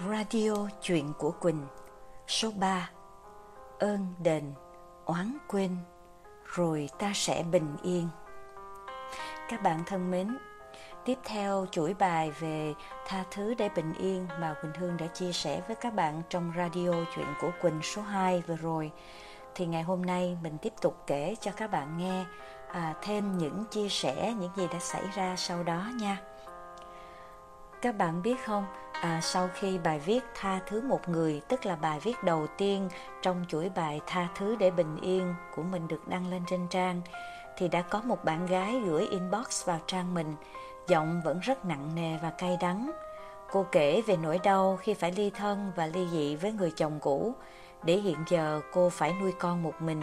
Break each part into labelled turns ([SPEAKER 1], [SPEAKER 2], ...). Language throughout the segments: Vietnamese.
[SPEAKER 1] Radio Chuyện của Quỳnh Số 3 Ơn đền, oán quên Rồi ta sẽ bình yên. Các bạn thân mến Tiếp theo chuỗi bài về tha thứ để bình yên mà Quỳnh Hương đã chia sẻ với các bạn trong radio Chuyện của Quỳnh số 2 vừa rồi. Thì ngày hôm nay mình tiếp tục kể cho các bạn nghe à, thêm những chia sẻ những gì đã xảy ra sau đó nha. Các bạn biết không, à, sau khi bài viết Tha thứ một người, tức là bài viết đầu tiên trong chuỗi bài Tha thứ để bình yên của mình được đăng lên trên trang, thì đã có một bạn gái gửi inbox vào trang mình, giọng vẫn rất nặng nề và cay đắng. Cô kể về nỗi đau khi phải ly thân và ly dị với người chồng cũ, để hiện giờ cô phải nuôi con một mình.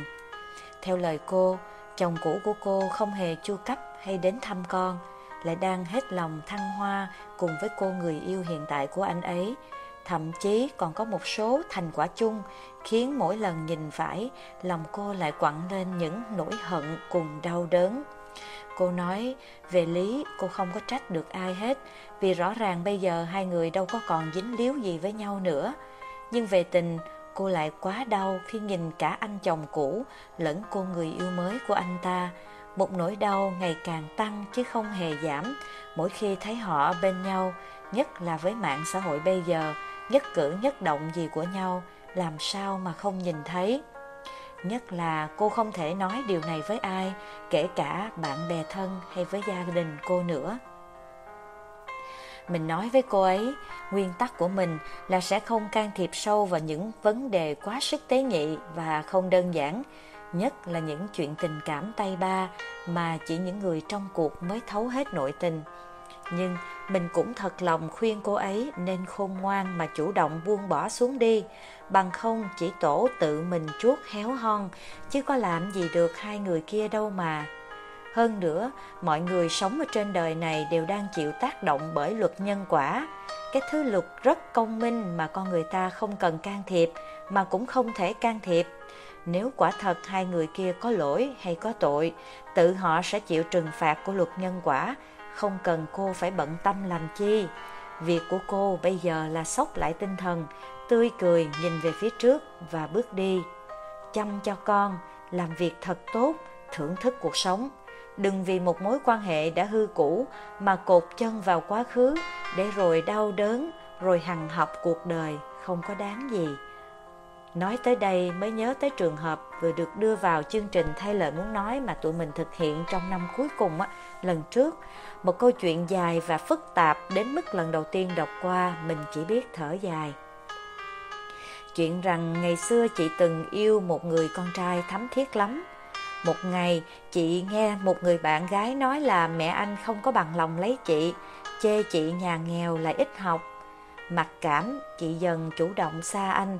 [SPEAKER 1] Theo lời cô, chồng cũ của cô không hề chu cấp hay đến thăm con, lại đang hết lòng thăng hoa cùng với cô người yêu hiện tại của anh ấy. Thậm chí còn có một số thành quả chung khiến mỗi lần nhìn phải, lòng cô lại quặn lên những nỗi hận cùng đau đớn. Cô nói, về lý cô không có trách được ai hết, vì rõ ràng bây giờ hai người đâu có còn dính líu gì với nhau nữa. Nhưng về tình, cô lại quá đau khi nhìn cả anh chồng cũ lẫn cô người yêu mới của anh ta, một nỗi đau ngày càng tăng chứ không hề giảm mỗi khi thấy họ bên nhau, nhất là với mạng xã hội bây giờ, nhất cử nhất động gì của nhau, làm sao mà không nhìn thấy. Nhất là cô không thể nói điều này với ai, kể cả bạn bè thân hay với gia đình cô nữa. Mình nói với cô ấy, nguyên tắc của mình là sẽ không can thiệp sâu vào những vấn đề quá sức tế nhị và không đơn giản, nhất là những chuyện tình cảm tay ba mà chỉ những người trong cuộc mới thấu hết nội tình. Nhưng mình cũng thật lòng khuyên cô ấy nên khôn ngoan mà chủ động buông bỏ xuống đi, bằng không chỉ tổ tự mình chuốt héo hon, chứ có làm gì được hai người kia đâu mà. Hơn nữa, mọi người sống ở trên đời này đều đang chịu tác động bởi luật nhân quả, cái thứ luật rất công minh mà con người ta không cần can thiệp, mà cũng không thể can thiệp. Nếu quả thật hai người kia có lỗi hay có tội, tự họ sẽ chịu trừng phạt của luật nhân quả, không cần cô phải bận tâm làm chi. Việc của cô bây giờ là sốc lại tinh thần, tươi cười nhìn về phía trước và bước đi. Chăm cho con, làm việc thật tốt, thưởng thức cuộc sống. Đừng vì một mối quan hệ đã hư cũ mà cột chân vào quá khứ để rồi đau đớn, rồi hằn học cuộc đời không có đáng gì. Nói tới đây mới nhớ tới trường hợp vừa được đưa vào chương trình thay lời muốn nói mà tụi mình thực hiện trong năm cuối cùng á, lần trước. Một câu chuyện dài và phức tạp đến mức lần đầu tiên đọc qua mình chỉ biết thở dài. Chuyện rằng ngày xưa chị từng yêu một người con trai thắm thiết lắm. Một ngày chị nghe một người bạn gái nói là mẹ anh không có bằng lòng lấy chị, chê chị nhà nghèo lại ít học. Mặc cảm, chị dần chủ động xa anh,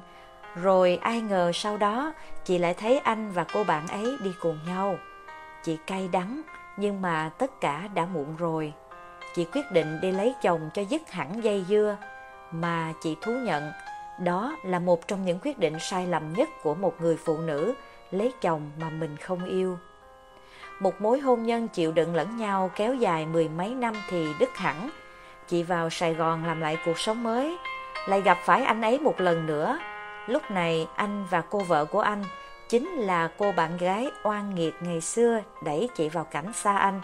[SPEAKER 1] rồi ai ngờ sau đó chị lại thấy anh và cô bạn ấy đi cùng nhau. Chị cay đắng, nhưng mà tất cả đã muộn rồi. Chị quyết định đi lấy chồng cho dứt hẳn dây dưa, mà chị thú nhận đó là một trong những quyết định sai lầm nhất của một người phụ nữ lấy chồng mà mình không yêu. Một mối hôn nhân chịu đựng lẫn nhau kéo dài mười mấy năm thì đứt hẳn. Chị vào Sài Gòn làm lại cuộc sống mới, lại gặp phải anh ấy một lần nữa Lúc này anh và cô vợ của anh chính là cô bạn gái oan nghiệt ngày xưa đẩy chị vào cảnh xa anh,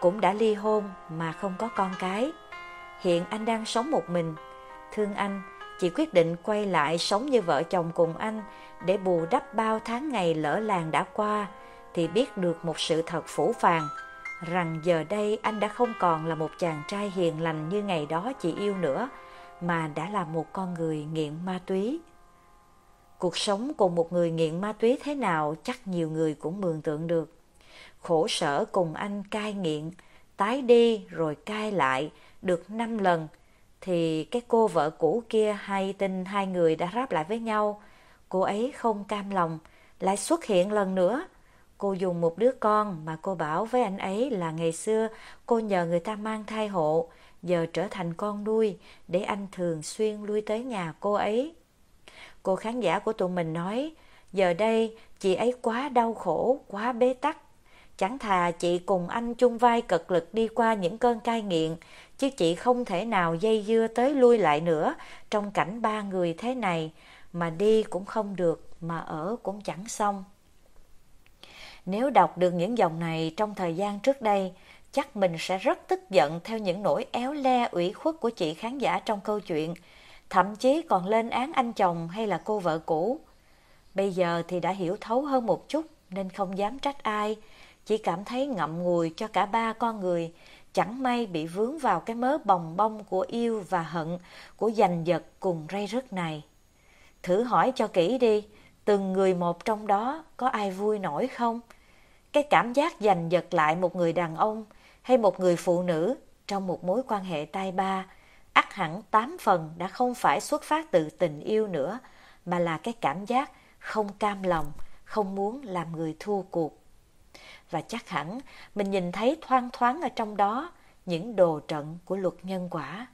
[SPEAKER 1] cũng đã ly hôn mà không có con cái. Hiện anh đang sống một mình. Thương anh, chị quyết định quay lại sống như vợ chồng cùng anh để bù đắp bao tháng ngày lỡ làng đã qua thì biết được một sự thật phủ phàng rằng giờ đây anh đã không còn là một chàng trai hiền lành như ngày đó chị yêu nữa mà đã là một con người nghiện ma túy. Cuộc sống cùng một người nghiện ma túy thế nào chắc nhiều người cũng mường tượng được. Khổ sở cùng anh cai nghiện, tái đi rồi cai lại được năm lần, thì cái cô vợ cũ kia hay tin hai người đã ráp lại với nhau. Cô ấy không cam lòng, lại xuất hiện lần nữa. Cô dùng một đứa con mà cô bảo với anh ấy là ngày xưa cô nhờ người ta mang thai hộ, giờ trở thành con nuôi để anh thường xuyên lui tới nhà cô ấy. Cô khán giả của tụi mình nói, giờ đây chị ấy quá đau khổ, quá bế tắc. Chẳng thà chị cùng anh chung vai cật lực đi qua những cơn cai nghiện, chứ chị không thể nào dây dưa tới lui lại nữa trong cảnh ba người thế này, mà đi cũng không được, mà ở cũng chẳng xong. Nếu đọc được những dòng này trong thời gian trước đây, chắc mình sẽ rất tức giận theo những nỗi éo le ủy khuất của chị khán giả trong câu chuyện, thậm chí còn lên án anh chồng hay là cô vợ cũ. Bây giờ thì đã hiểu thấu hơn một chút nên không dám trách ai, chỉ cảm thấy ngậm ngùi cho cả ba con người, chẳng may bị vướng vào cái mớ bồng bông của yêu và hận, của giành giật cùng ray rứt này. Thử hỏi cho kỹ đi, từng người một trong đó có ai vui nổi không? Cái cảm giác giành giật lại một người đàn ông hay một người phụ nữ trong một mối quan hệ tai ba, ắt hẳn tám phần đã không phải xuất phát từ tình yêu nữa, mà là cái cảm giác không cam lòng, không muốn làm người thua cuộc. Và chắc hẳn mình nhìn thấy thoang thoáng ở trong đó những đồ trận của luật nhân quả.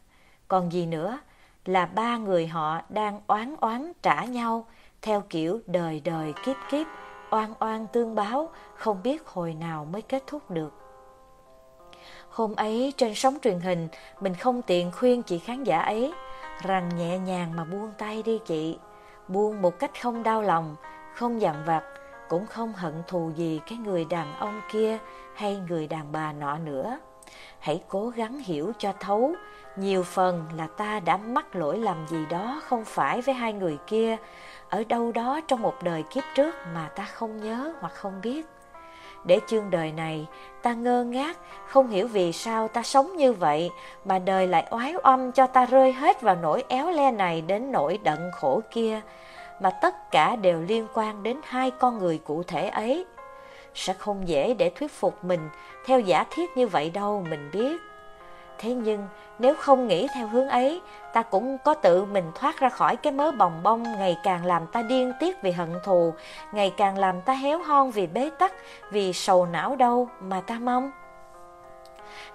[SPEAKER 1] Còn gì nữa là ba người họ đang oán oán trả nhau theo kiểu đời đời kiếp kiếp, oan oan tương báo, không biết hồi nào mới kết thúc được. Hôm ấy trên sóng truyền hình, mình không tiện khuyên chị khán giả ấy rằng nhẹ nhàng mà buông tay đi chị, buông một cách không đau lòng, không dằn vặt, cũng không hận thù gì cái người đàn ông kia hay người đàn bà nọ nữa. Hãy cố gắng hiểu cho thấu, nhiều phần là ta đã mắc lỗi làm gì đó không phải với hai người kia, ở đâu đó trong một đời kiếp trước mà ta không nhớ hoặc không biết. Để chương đời này, ta ngơ ngác, không hiểu vì sao ta sống như vậy, mà đời lại oái oăm cho ta rơi hết vào nỗi éo le này đến nỗi đận khổ kia, mà tất cả đều liên quan đến hai con người cụ thể ấy. Sẽ không dễ để thuyết phục mình theo giả thiết như vậy đâu, mình biết. Thế nhưng, nếu không nghĩ theo hướng ấy, ta cũng có tự mình thoát ra khỏi cái mớ bồng bông ngày càng làm ta điên tiết vì hận thù, ngày càng làm ta héo hon vì bế tắc, vì sầu não đâu mà ta mong.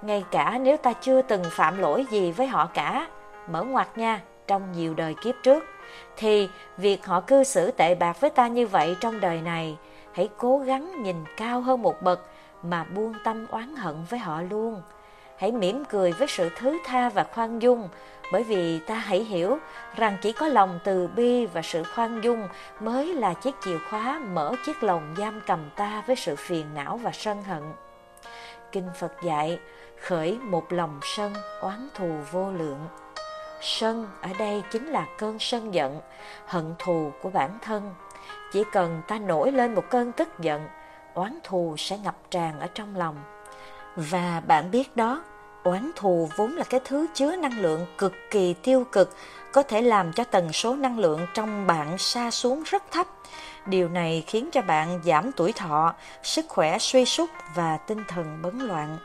[SPEAKER 1] Ngay cả nếu ta chưa từng phạm lỗi gì với họ cả, mở ngoặt nha, trong nhiều đời kiếp trước, thì việc họ cư xử tệ bạc với ta như vậy trong đời này, hãy cố gắng nhìn cao hơn một bậc mà buông tâm oán hận với họ luôn. Hãy mỉm cười với sự thứ tha và khoan dung, bởi vì ta hãy hiểu rằng chỉ có lòng từ bi và sự khoan dung mới là chiếc chìa khóa mở chiếc lồng giam cầm ta với sự phiền não và sân hận. Kinh Phật dạy, khởi một lòng sân, oán thù vô lượng. Sân ở đây chính là cơn sân giận, hận thù của bản thân. Chỉ cần ta nổi lên một cơn tức giận, oán thù sẽ ngập tràn ở trong lòng. Và bạn biết đó, oán thù vốn là cái thứ chứa năng lượng cực kỳ tiêu cực, có thể làm cho tần số năng lượng trong bạn sa xuống rất thấp. Điều này khiến cho bạn giảm tuổi thọ, sức khỏe suy sút và tinh thần bấn loạn.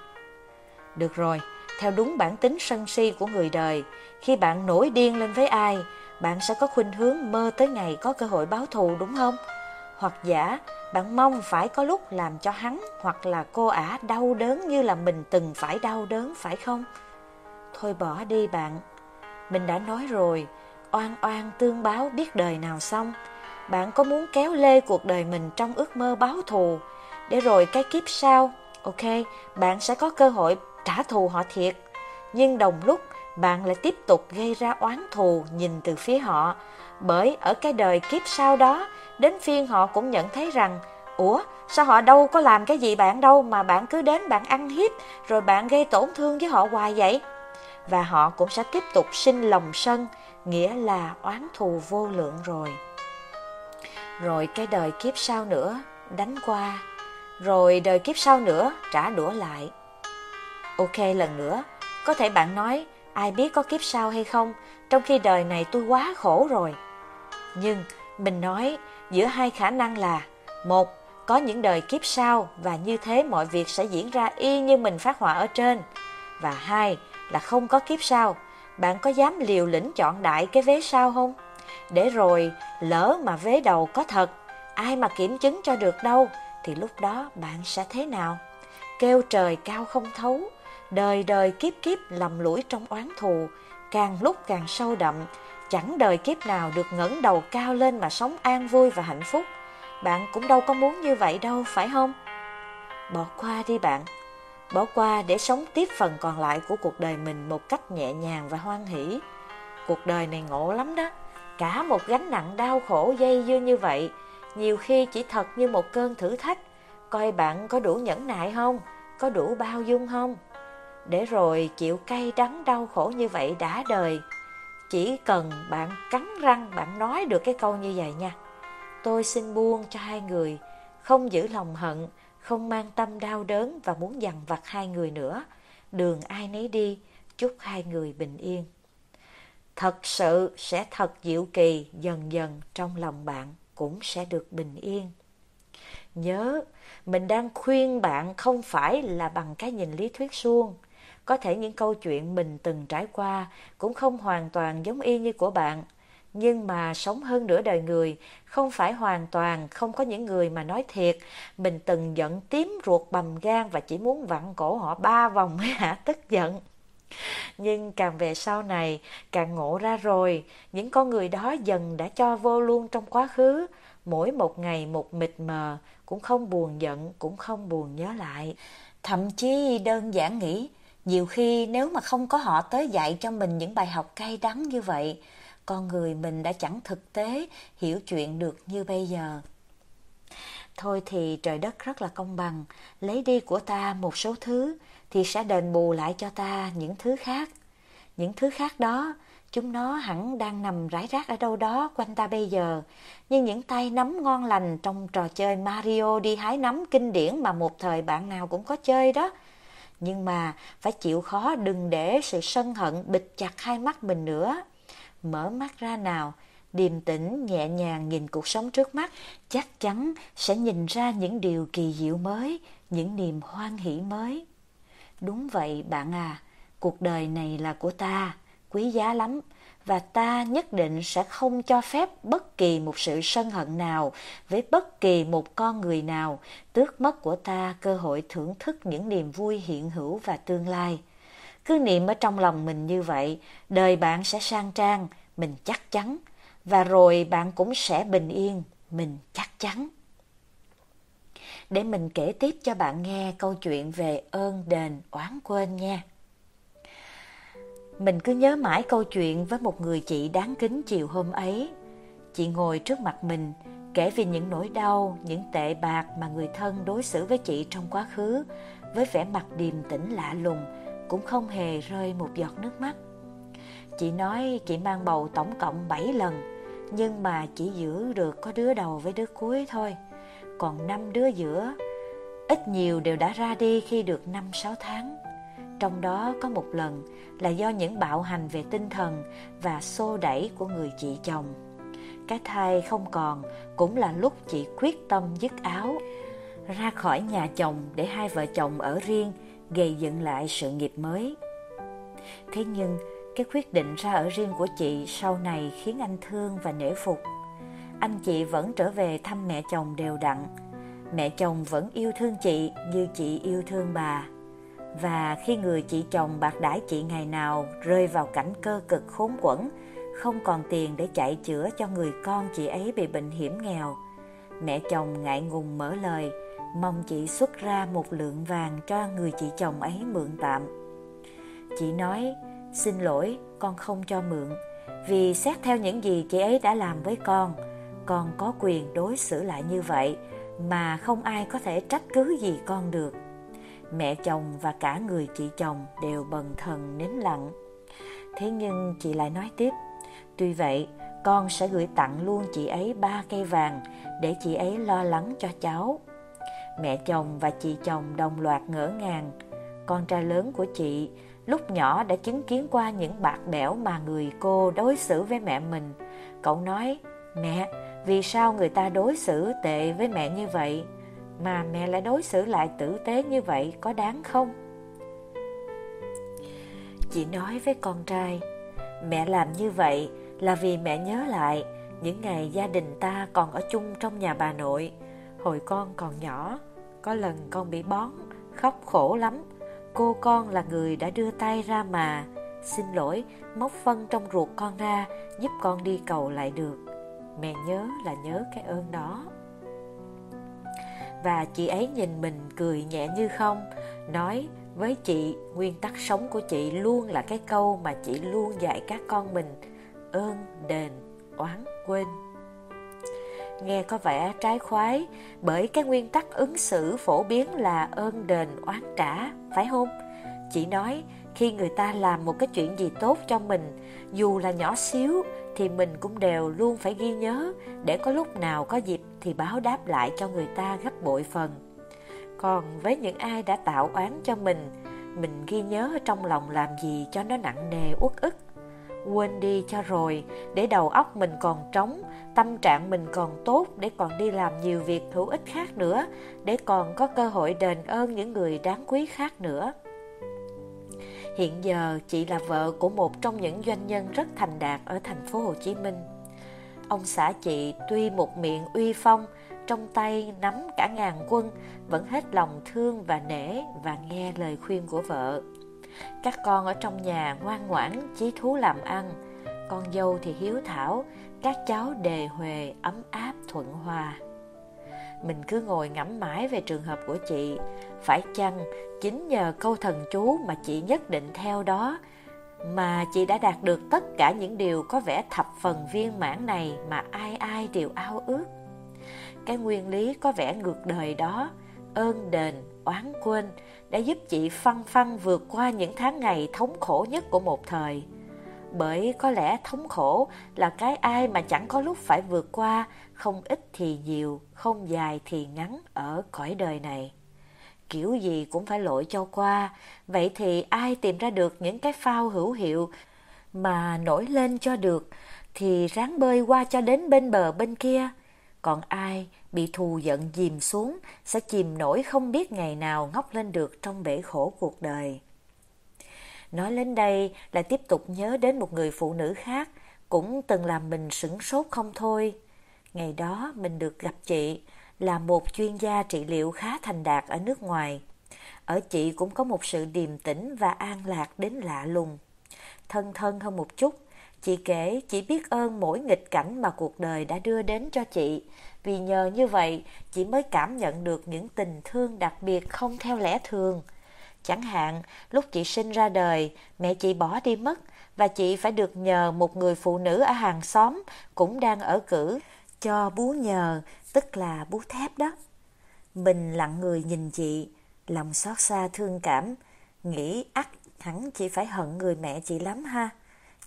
[SPEAKER 1] Được rồi, theo đúng bản tính sân si của người đời, khi bạn nổi điên lên với ai, bạn sẽ có khuynh hướng mơ tới ngày có cơ hội báo thù đúng không? Hoặc giả, bạn mong phải có lúc làm cho hắn hoặc là cô ả đau đớn như là mình từng phải đau đớn phải không? Thôi bỏ đi bạn. Mình đã nói rồi, oan oan tương báo biết đời nào xong. Bạn có muốn kéo lê cuộc đời mình trong ước mơ báo thù, để rồi cái kiếp sau, ok, bạn sẽ có cơ hội trả thù họ thiệt. Nhưng đồng lúc bạn lại tiếp tục gây ra oán thù nhìn từ phía họ, bởi ở cái đời kiếp sau đó, đến phiên họ cũng nhận thấy rằng, Ủa, sao họ đâu có làm cái gì bạn đâu mà bạn cứ đến bạn ăn hiếp, rồi bạn gây tổn thương với họ hoài vậy? Và họ cũng sẽ tiếp tục sinh lòng sân, nghĩa là oán thù vô lượng rồi. Rồi cái đời kiếp sau nữa, đánh qua. Rồi đời kiếp sau nữa, trả đũa lại. Ok lần nữa, có thể bạn nói, ai biết có kiếp sau hay không, trong khi đời này tôi quá khổ rồi. Nhưng mình nói giữa hai khả năng là một có những đời kiếp sau và như thế mọi việc sẽ diễn ra y như mình phát họa ở trên. Và hai là không có kiếp sau, bạn có dám liều lĩnh chọn đại cái vế sau không? Để rồi lỡ mà vế đầu có thật, ai mà kiểm chứng cho được đâu, thì lúc đó bạn sẽ thế nào? Kêu trời cao không thấu, đời đời kiếp kiếp lầm lũi trong oán thù, càng lúc càng sâu đậm, chẳng đời kiếp nào được ngẩng đầu cao lên mà sống an vui và hạnh phúc. Bạn cũng đâu có muốn như vậy đâu, phải không? Bỏ qua đi bạn. bỏ qua để sống tiếp phần còn lại của cuộc đời mình một cách nhẹ nhàng và hoan hỷ. Cuộc đời này ngộ lắm đó, cả một gánh nặng đau khổ dây dưa như vậy, nhiều khi chỉ thật như một cơn thử thách, coi bạn có đủ nhẫn nại không, có đủ bao dung không. Để rồi chịu cay đắng đau khổ như vậy đã đời. Chỉ cần bạn cắn răng bạn nói được cái câu như vậy nha. Tôi xin buông cho hai người, không giữ lòng hận, không mang tâm đau đớn và muốn dằn vặt hai người nữa. Đường ai nấy đi, chúc hai người bình yên. Thật sự sẽ thật diệu kỳ, dần dần trong lòng bạn cũng sẽ được bình yên. Nhớ, mình đang khuyên bạn không phải là bằng cái nhìn lý thuyết suông. Có thể những câu chuyện mình từng trải qua cũng không hoàn toàn giống y như của bạn. Nhưng mà sống hơn nửa đời người, không phải hoàn toàn không có những người mà nói thiệt. Mình từng giận tím ruột bầm gan và chỉ muốn vặn cổ họ ba vòng mới hả tức giận. Nhưng càng về sau này, càng ngộ ra rồi, những con người đó dần đã cho vô luôn trong quá khứ, mỗi một ngày một mịt mờ, cũng không buồn giận, cũng không buồn nhớ lại. Thậm chí đơn giản nghĩ, nhiều khi nếu mà không có họ tới dạy cho mình những bài học cay đắng như vậy, con người mình đã chẳng thực tế hiểu chuyện được như bây giờ. Thôi thì trời đất rất là công bằng, lấy đi của ta một số thứ thì sẽ đền bù lại cho ta những thứ khác. Những thứ khác đó, chúng nó hẳn đang nằm rải rác ở đâu đó quanh ta bây giờ, như những tay nắm ngon lành trong trò chơi Mario đi hái nắm kinh điển mà một thời bạn nào cũng có chơi đó. Nhưng mà phải chịu khó đừng để sự sân hận bịt chặt hai mắt mình nữa. Mở mắt ra nào, điềm tĩnh nhẹ nhàng nhìn cuộc sống trước mắt, chắc chắn sẽ nhìn ra những điều kỳ diệu mới, những niềm hoan hỷ mới. Đúng vậy bạn à, cuộc đời này là của ta, quý giá lắm, và ta nhất định sẽ không cho phép bất kỳ một sự sân hận nào với bất kỳ một con người nào tước mất của ta cơ hội thưởng thức những niềm vui hiện hữu và tương lai. Cứ niệm ở trong lòng mình như vậy, đời bạn sẽ sang trang, mình chắc chắn, và rồi bạn cũng sẽ bình yên, mình chắc chắn. Để mình kể tiếp cho bạn nghe câu chuyện về ơn đền oán quên nha. Mình cứ nhớ mãi câu chuyện với một người chị đáng kính chiều hôm ấy. Chị ngồi trước mặt mình, kể về những nỗi đau, những tệ bạc mà người thân đối xử với chị trong quá khứ, với vẻ mặt điềm tĩnh lạ lùng, cũng không hề rơi một giọt nước mắt. Chị nói chị mang bầu tổng cộng 7 lần, nhưng mà chỉ giữ được có đứa đầu với đứa cuối thôi. Còn năm đứa giữa, ít nhiều đều đã ra đi khi được 5-6 tháng. Trong đó có một lần là do những bạo hành về tinh thần và xô đẩy của người chị chồng. Cái thai không còn cũng là lúc chị quyết tâm dứt áo, ra khỏi nhà chồng để hai vợ chồng ở riêng, gây dựng lại sự nghiệp mới. Thế nhưng, cái quyết định ra ở riêng của chị sau này khiến anh thương và nể phục. Anh chị vẫn trở về thăm mẹ chồng đều đặn. Mẹ chồng vẫn yêu thương chị như chị yêu thương bà. Và khi người chị chồng bạc đãi chị ngày nào rơi vào cảnh cơ cực khốn quẫn, không còn tiền để chạy chữa cho người con chị ấy bị bệnh hiểm nghèo, mẹ chồng ngại ngùng mở lời, mong chị xuất ra một lượng vàng cho người chị chồng ấy mượn tạm. Chị nói, xin lỗi, con không cho mượn, vì xét theo những gì chị ấy đã làm với con, con có quyền đối xử lại như vậy mà không ai có thể trách cứ gì con được. Mẹ chồng và cả người chị chồng đều bần thần nín lặng. Thế nhưng chị lại nói tiếp, tuy vậy con sẽ gửi tặng luôn chị ấy ba cây vàng để chị ấy lo lắng cho cháu. Mẹ chồng và chị chồng đồng loạt ngỡ ngàng. Con trai lớn của chị lúc nhỏ đã chứng kiến qua những bạc bẽo mà người cô đối xử với mẹ mình. Cậu nói, mẹ, vì sao người ta đối xử tệ với mẹ như vậy? Mà mẹ lại đối xử lại tử tế như vậy có đáng không? Chị nói với con trai, mẹ làm như vậy là vì mẹ nhớ lại những ngày gia đình ta còn ở chung trong nhà bà nội. Hồi con còn nhỏ, có lần con bị bón, khóc khổ lắm. Cô con là người đã đưa tay ra mà, xin lỗi, móc phân trong ruột con ra, giúp con đi cầu lại được. Mẹ nhớ là nhớ cái ơn đó và chị ấy nhìn mình cười nhẹ như không, nói với chị nguyên tắc sống của chị luôn là cái câu mà chị luôn dạy các con mình, ơn đền oán quên. Nghe có vẻ trái khoái bởi cái nguyên tắc ứng xử phổ biến là ơn đền oán trả, phải không? Chị nói khi người ta làm một cái chuyện gì tốt cho mình, dù là nhỏ xíu thì mình cũng đều luôn phải ghi nhớ để có lúc nào có dịp thì báo đáp lại cho người ta gấp bội phần. Còn với những ai đã tạo oán cho mình, mình ghi nhớ trong lòng làm gì cho nó nặng nề uất ức. Quên đi cho rồi, để đầu óc mình còn trống, tâm trạng mình còn tốt để còn đi làm nhiều việc hữu ích khác nữa, để còn có cơ hội đền ơn những người đáng quý khác nữa. Hiện giờ chị là vợ của một trong những doanh nhân rất thành đạt ở thành phố Hồ Chí Minh. Ông xã chị tuy một miệng uy phong, trong tay nắm cả ngàn quân, vẫn hết lòng thương và nể và nghe lời khuyên của vợ. Các con ở trong nhà ngoan ngoãn, chí thú làm ăn, con dâu thì hiếu thảo, các cháu đề huề, ấm áp, thuận hòa. Mình cứ ngồi ngẫm mãi về trường hợp của chị, phải chăng chính nhờ câu thần chú mà chị nhất định theo đó mà chị đã đạt được tất cả những điều có vẻ thập phần viên mãn này mà ai ai đều ao ước. Cái nguyên lý có vẻ ngược đời đó, ơn đền, oán quên, đã giúp chị phăng phăng vượt qua những tháng ngày thống khổ nhất của một thời. Bởi có lẽ thống khổ là cái ai mà chẳng có lúc phải vượt qua, không ít thì nhiều, không dài thì ngắn ở cõi đời này kiểu gì cũng phải lội cho qua. Vậy thì ai tìm ra được những cái phao hữu hiệu mà nổi lên cho được thì ráng bơi qua cho đến bên bờ bên kia. Còn ai bị thù giận dìm xuống sẽ chìm nổi không biết ngày nào ngóc lên được trong bể khổ cuộc đời. Nói đến đây là tiếp tục nhớ đến một người phụ nữ khác cũng từng làm mình sửng sốt không thôi. Ngày đó mình được gặp chị, là một chuyên gia trị liệu khá thành đạt ở nước ngoài. Ở chị cũng có một sự điềm tĩnh và an lạc đến lạ lùng. Thân thân hơn một chút, chị kể chị biết ơn mỗi nghịch cảnh mà cuộc đời đã đưa đến cho chị. Vì nhờ như vậy, chị mới cảm nhận được những tình thương đặc biệt không theo lẽ thường. Chẳng hạn, lúc chị sinh ra đời, mẹ chị bỏ đi mất và chị phải được nhờ một người phụ nữ ở hàng xóm cũng đang ở cử cho bú nhờ tức là bú thép đó. Mình lặng người nhìn chị, lòng xót xa thương cảm, nghĩ ắt hẳn chị phải hận người mẹ chị lắm ha.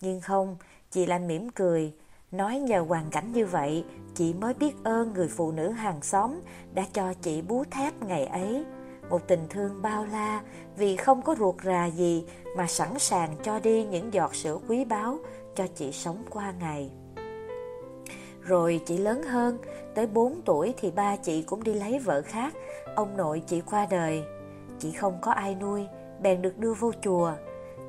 [SPEAKER 1] Nhưng không, chị lại mỉm cười, nói nhờ hoàn cảnh như vậy, chị mới biết ơn người phụ nữ hàng xóm đã cho chị bú thép ngày ấy. Một tình thương bao la vì không có ruột rà gì mà sẵn sàng cho đi những giọt sữa quý báu cho chị sống qua ngày. Rồi chị lớn hơn, tới 4 tuổi thì ba chị cũng đi lấy vợ khác, ông nội chị qua đời. Chị không có ai nuôi, bèn được đưa vô chùa.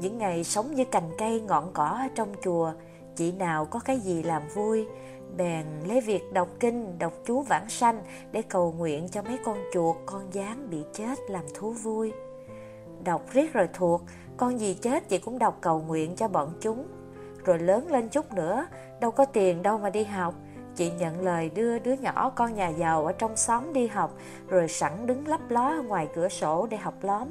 [SPEAKER 1] Những ngày sống như cành cây ngọn cỏ ở trong chùa, chị nào có cái gì làm vui, bèn lấy việc đọc kinh, đọc chú vãng sanh để cầu nguyện cho mấy con chuột, con gián bị chết làm thú vui. Đọc riết rồi thuộc, con gì chết chị cũng đọc cầu nguyện cho bọn chúng. Rồi lớn lên chút nữa, đâu có tiền đâu mà đi học, Chị nhận lời đưa đứa nhỏ con nhà giàu ở trong xóm đi học, Rồi sẵn đứng lấp ló ngoài cửa sổ để học lóm.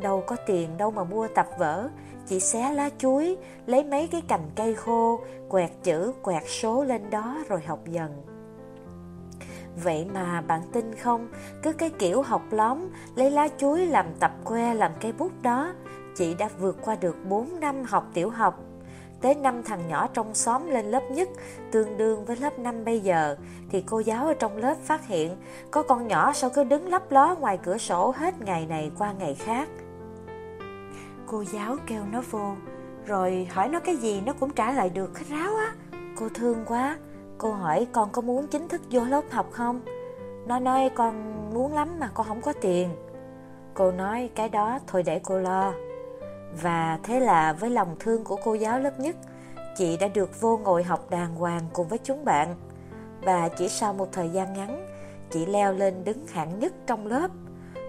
[SPEAKER 1] Đâu có tiền đâu mà mua tập vở, Chị xé lá chuối, Lấy mấy cái cành cây khô, Quẹt chữ, quẹt số lên đó rồi học dần. Vậy mà bạn tin không, Cứ cái kiểu học lóm, Lấy lá chuối làm tập que, làm cây bút đó, Chị đã vượt qua được 4 năm học tiểu học tới năm thằng nhỏ trong xóm lên lớp nhất, tương đương với lớp 5 bây giờ, thì cô giáo ở trong lớp phát hiện có con nhỏ sao cứ đứng lấp ló ngoài cửa sổ hết ngày này qua ngày khác. Cô giáo kêu nó vô, rồi hỏi nó cái gì nó cũng trả lời được hết ráo á. Cô thương quá, cô hỏi con có muốn chính thức vô lớp học không? Nó nói con muốn lắm mà con không có tiền. Cô nói cái đó thôi để cô lo. Và thế là với lòng thương của cô giáo lớp nhất, chị đã được vô ngồi học đàng hoàng cùng với chúng bạn. Và chỉ sau một thời gian ngắn, chị leo lên đứng hạng nhất trong lớp.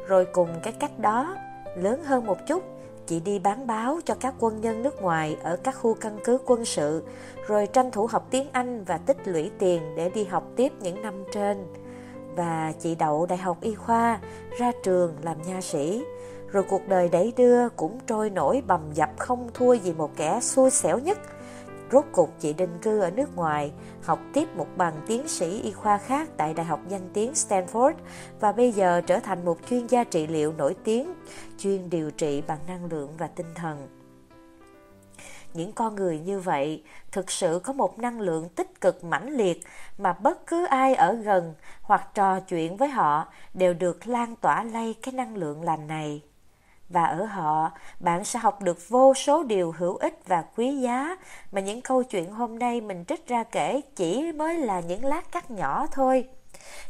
[SPEAKER 1] Rồi cùng cái cách đó, lớn hơn một chút, chị đi bán báo cho các quân nhân nước ngoài ở các khu căn cứ quân sự, rồi tranh thủ học tiếng Anh và tích lũy tiền để đi học tiếp những năm trên. và chị đậu đại học y khoa, ra trường làm nha sĩ. Rồi cuộc đời đẩy đưa cũng trôi nổi bầm dập không thua gì một kẻ xui xẻo nhất. Rốt cuộc chị định cư ở nước ngoài, học tiếp một bằng tiến sĩ y khoa khác tại Đại học danh tiếng Stanford và bây giờ trở thành một chuyên gia trị liệu nổi tiếng, chuyên điều trị bằng năng lượng và tinh thần những con người như vậy thực sự có một năng lượng tích cực mãnh liệt mà bất cứ ai ở gần hoặc trò chuyện với họ đều được lan tỏa lây cái năng lượng lành này và ở họ, bạn sẽ học được vô số điều hữu ích và quý giá. Mà những câu chuyện hôm nay mình trích ra kể chỉ mới là những lát cắt nhỏ thôi.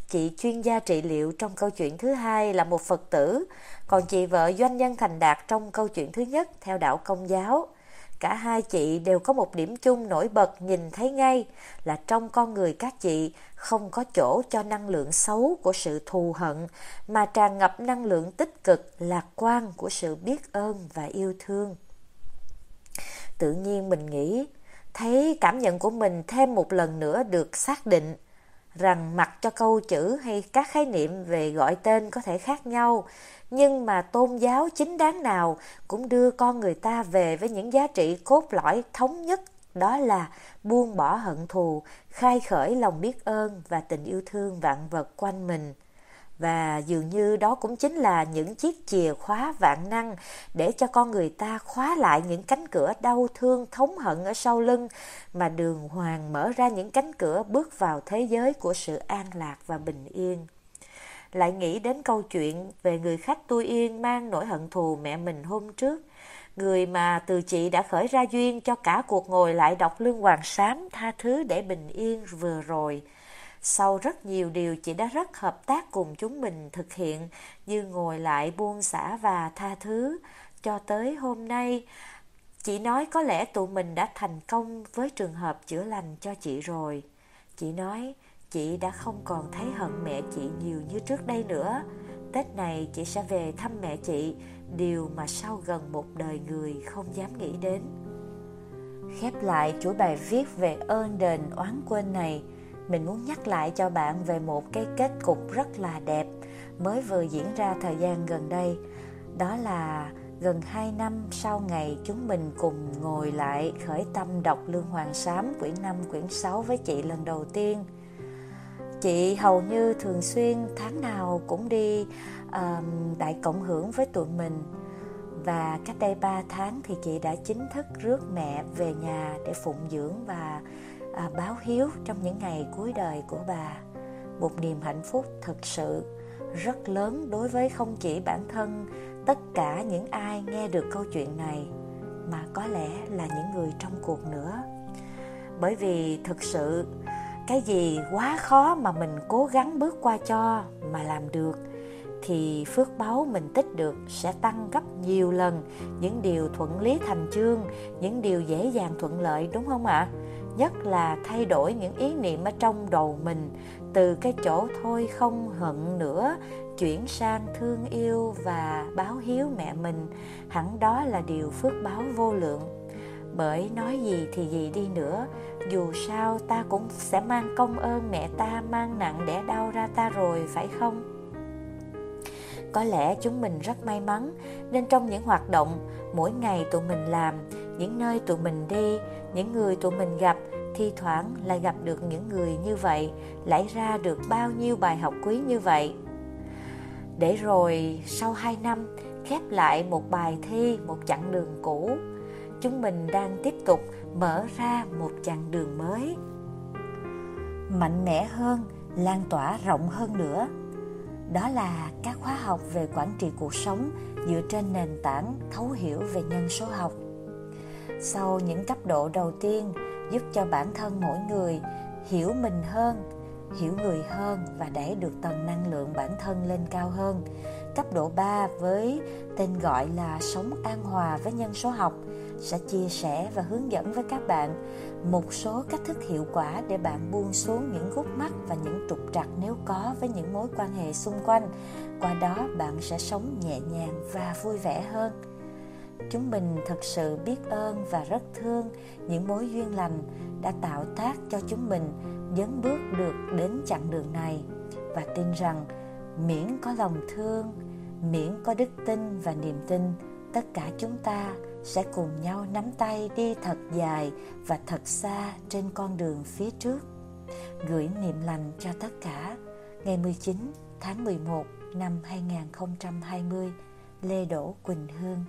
[SPEAKER 1] Chị chuyên gia trị liệu trong câu chuyện thứ hai là một phật tử. Còn chị vợ doanh nhân thành đạt trong câu chuyện thứ nhất, theo đạo công giáo. Cả hai chị đều có một điểm chung nổi bật nhìn thấy ngay là trong con người các chị không có chỗ cho năng lượng xấu của sự thù hận mà tràn ngập năng lượng tích cực, lạc quan của sự biết ơn và yêu thương. Tự nhiên mình nghĩ, thấy cảm nhận của mình thêm một lần nữa được xác định rằng mặc cho câu chữ hay các khái niệm về gọi tên có thể khác nhau, nhưng mà tôn giáo chính đáng nào cũng đưa con người ta về với những giá trị cốt lõi thống nhất, đó là buông bỏ hận thù, khai khởi lòng biết ơn và tình yêu thương vạn vật quanh mình và dường như đó cũng chính là những chiếc chìa khóa vạn năng để cho con người ta khóa lại những cánh cửa đau thương, thống hận ở sau lưng, mà đường hoàng mở ra những cánh cửa bước vào thế giới của sự an lạc và bình yên. Lại nghĩ đến câu chuyện về người khách tôi yên mang nỗi hận thù mẹ mình hôm trước. Người mà từ chị đã khởi ra duyên cho cả cuộc ngồi lại đọc lương hoàng sám tha thứ để bình yên vừa rồi sau rất nhiều điều, chị đã rất hợp tác cùng chúng mình thực hiện như ngồi lại buông xả và tha thứ. Cho tới hôm nay, chị nói có lẽ tụi mình đã thành công với trường hợp chữa lành cho chị rồi. Chị nói, chị đã không còn thấy hận mẹ chị nhiều như trước đây nữa. Tết này chị sẽ về thăm mẹ chị, điều mà sau gần một đời người không dám nghĩ đến. Khép lại chuỗi bài viết về ơn đền oán quên này mình muốn nhắc lại cho bạn về một cái kết cục rất là đẹp mới vừa diễn ra thời gian gần đây. Đó là gần 2 năm sau ngày chúng mình cùng ngồi lại khởi tâm đọc Lương Hoàng Sám quyển 5 quyển 6 với chị lần đầu tiên. Chị hầu như thường xuyên tháng nào cũng đi um, đại cộng hưởng với tụi mình. Và cách đây 3 tháng thì chị đã chính thức rước mẹ về nhà để phụng dưỡng và à, báo hiếu trong những ngày cuối đời của bà. Một niềm hạnh phúc thực sự rất lớn đối với không chỉ bản thân tất cả những ai nghe được câu chuyện này mà có lẽ là những người trong cuộc nữa. Bởi vì thực sự cái gì quá khó mà mình cố gắng bước qua cho mà làm được thì phước báo mình tích được sẽ tăng gấp nhiều lần những điều thuận lý thành chương những điều dễ dàng thuận lợi đúng không ạ? Nhất là thay đổi những ý niệm ở trong đầu mình, từ cái chỗ thôi không hận nữa, chuyển sang thương yêu và báo hiếu mẹ mình. Hẳn đó là điều phước báo vô lượng. Bởi nói gì thì gì đi nữa, dù sao ta cũng sẽ mang công ơn mẹ ta mang nặng đẻ đau ra ta rồi, phải không? Có lẽ chúng mình rất may mắn, nên trong những hoạt động mỗi ngày tụi mình làm những nơi tụi mình đi, những người tụi mình gặp, thi thoảng lại gặp được những người như vậy. Lại ra được bao nhiêu bài học quý như vậy? Để rồi sau hai năm, khép lại một bài thi, một chặng đường cũ. Chúng mình đang tiếp tục mở ra một chặng đường mới. Mạnh mẽ hơn, lan tỏa rộng hơn nữa. Đó là các khóa học về quản trị cuộc sống dựa trên nền tảng thấu hiểu về nhân số học sau những cấp độ đầu tiên, giúp cho bản thân mỗi người hiểu mình hơn, hiểu người hơn và đẩy được tầng năng lượng bản thân lên cao hơn. Cấp độ 3 với tên gọi là sống an hòa với nhân số học sẽ chia sẻ và hướng dẫn với các bạn một số cách thức hiệu quả để bạn buông xuống những gút mắt và những trục trặc nếu có với những mối quan hệ xung quanh. Qua đó, bạn sẽ sống nhẹ nhàng và vui vẻ hơn chúng mình thật sự biết ơn và rất thương những mối duyên lành đã tạo tác cho chúng mình dấn bước được đến chặng đường này và tin rằng miễn có lòng thương, miễn có đức tin và niềm tin, tất cả chúng ta sẽ cùng nhau nắm tay đi thật dài và thật xa trên con đường phía trước. Gửi niềm lành cho tất cả ngày 19 tháng 11 năm 2020, Lê Đỗ Quỳnh Hương